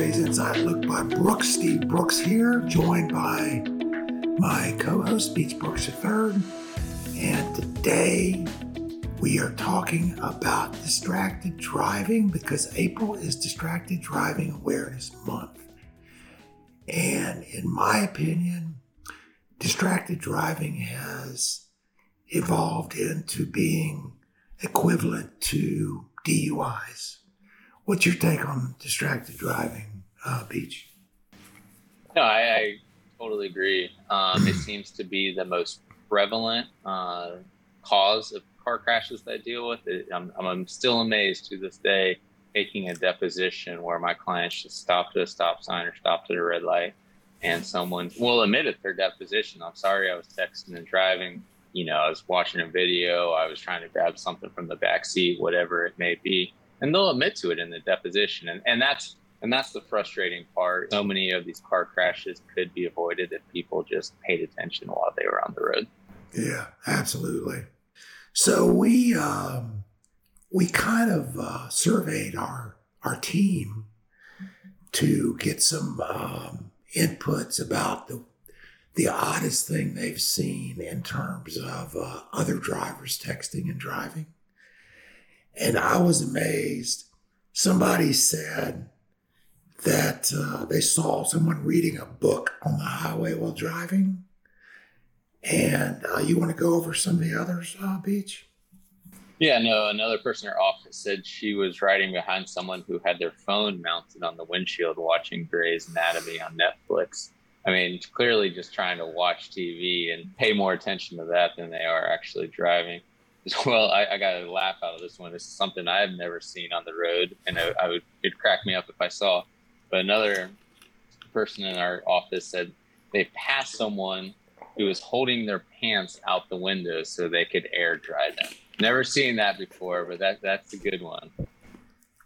I look by Brooks, Steve Brooks here, joined by my co host, Beach Brooks III. And today we are talking about distracted driving because April is Distracted Driving Awareness Month. And in my opinion, distracted driving has evolved into being equivalent to DUIs. What's your take on distracted driving, uh, Beach? No, I, I totally agree. Um, it seems to be the most prevalent uh, cause of car crashes that I deal with. It, I'm, I'm still amazed to this day taking a deposition where my clients just stopped at a stop sign or stopped at a red light and someone will admit at their deposition, I'm sorry, I was texting and driving. You know, I was watching a video, I was trying to grab something from the back seat, whatever it may be and they'll admit to it in the deposition. And, and that's and that's the frustrating part. So many of these car crashes could be avoided if people just paid attention while they were on the road. Yeah absolutely. So we um, we kind of uh, surveyed our our team to get some um, inputs about the the oddest thing they've seen in terms of uh, other drivers texting and driving and I was amazed. Somebody said that uh, they saw someone reading a book on the highway while driving. And uh, you want to go over some of the others, uh, Beach? Yeah, no, another person in her office said she was riding behind someone who had their phone mounted on the windshield watching Grey's Anatomy on Netflix. I mean, clearly just trying to watch TV and pay more attention to that than they are actually driving. Well, I, I got a laugh out of this one. This is something I have never seen on the road, and I, I would it'd crack me up if I saw. But another person in our office said they passed someone who was holding their pants out the window so they could air dry them. Never seen that before, but that that's a good one.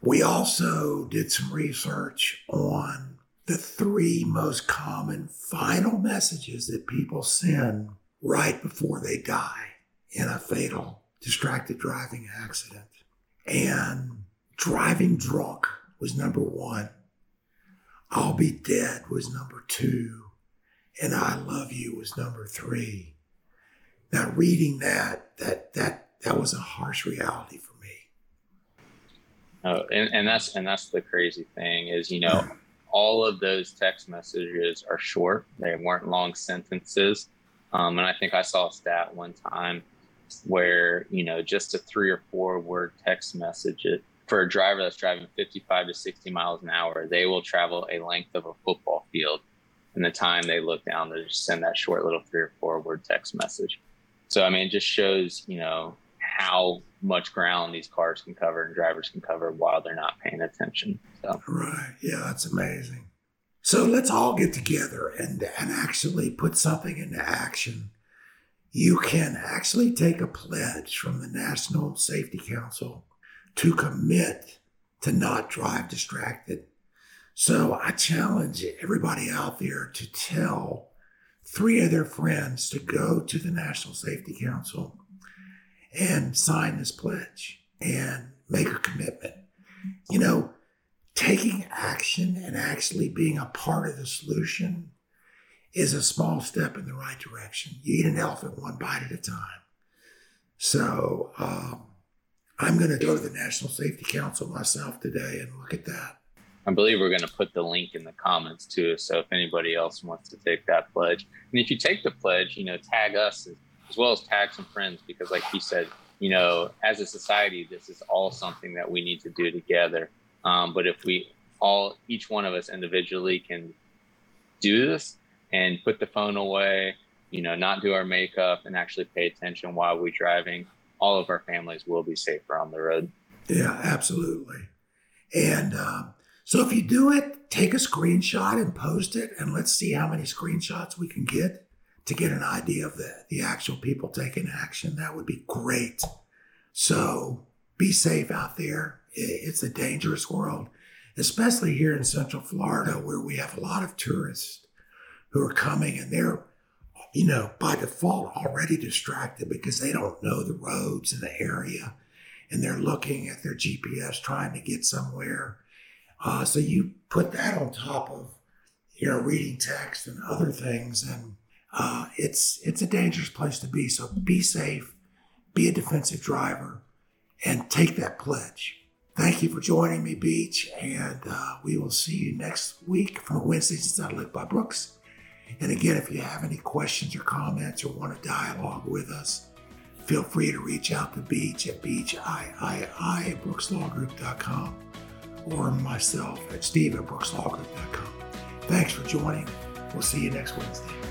We also did some research on the three most common final messages that people send right before they die in a fatal distracted driving accident. And driving drunk was number one. I'll be dead was number two. And I love you was number three. Now reading that, that that that was a harsh reality for me. Oh, and, and that's and that's the crazy thing is, you know, all of those text messages are short. They weren't long sentences. Um, and I think I saw a stat one time where you know just a three or four word text message it, for a driver that's driving 55 to 60 miles an hour they will travel a length of a football field. In the time they look down to just send that short little three or four word text message. So i mean it just shows you know how much ground these cars can cover and drivers can cover while they're not paying attention. So. Right. Yeah that's amazing. So let's all get together and and actually put something into action you can actually take a pledge from the National Safety Council to commit to not drive distracted. So I challenge everybody out there to tell three of their friends to go to the National Safety Council and sign this pledge and make a commitment. You know, taking action and actually being a part of the solution is a small step in the right direction. You eat an elephant one bite at a time. So um, I'm going to go to the National Safety Council myself today and look at that. I believe we're going to put the link in the comments too. So if anybody else wants to take that pledge, and if you take the pledge, you know, tag us as, well as tag some friends because, like he said, you know, as a society, this is all something that we need to do together. Um, but if we all, each one of us individually can do this, and put the phone away, you know, not do our makeup and actually pay attention while we're driving, all of our families will be safer on the road. Yeah, absolutely. And um, so if you do it, take a screenshot and post it, and let's see how many screenshots we can get to get an idea of the, the actual people taking action. That would be great. So be safe out there. It's a dangerous world, especially here in Central Florida, where we have a lot of tourists who are coming and they're, you know, by default already distracted because they don't know the roads in the area and they're looking at their GPS trying to get somewhere. Uh, so you put that on top of you know reading text and other things, and uh, it's it's a dangerous place to be. So be safe, be a defensive driver, and take that pledge. Thank you for joining me, Beach, and uh, we will see you next week from Wednesdays at Live by Brooks. And again, if you have any questions or comments or want to dialogue with us, feel free to reach out to Beach at beachii at brookslawgroup.com or myself at steve at brookslawgroup.com. Thanks for joining. We'll see you next Wednesday.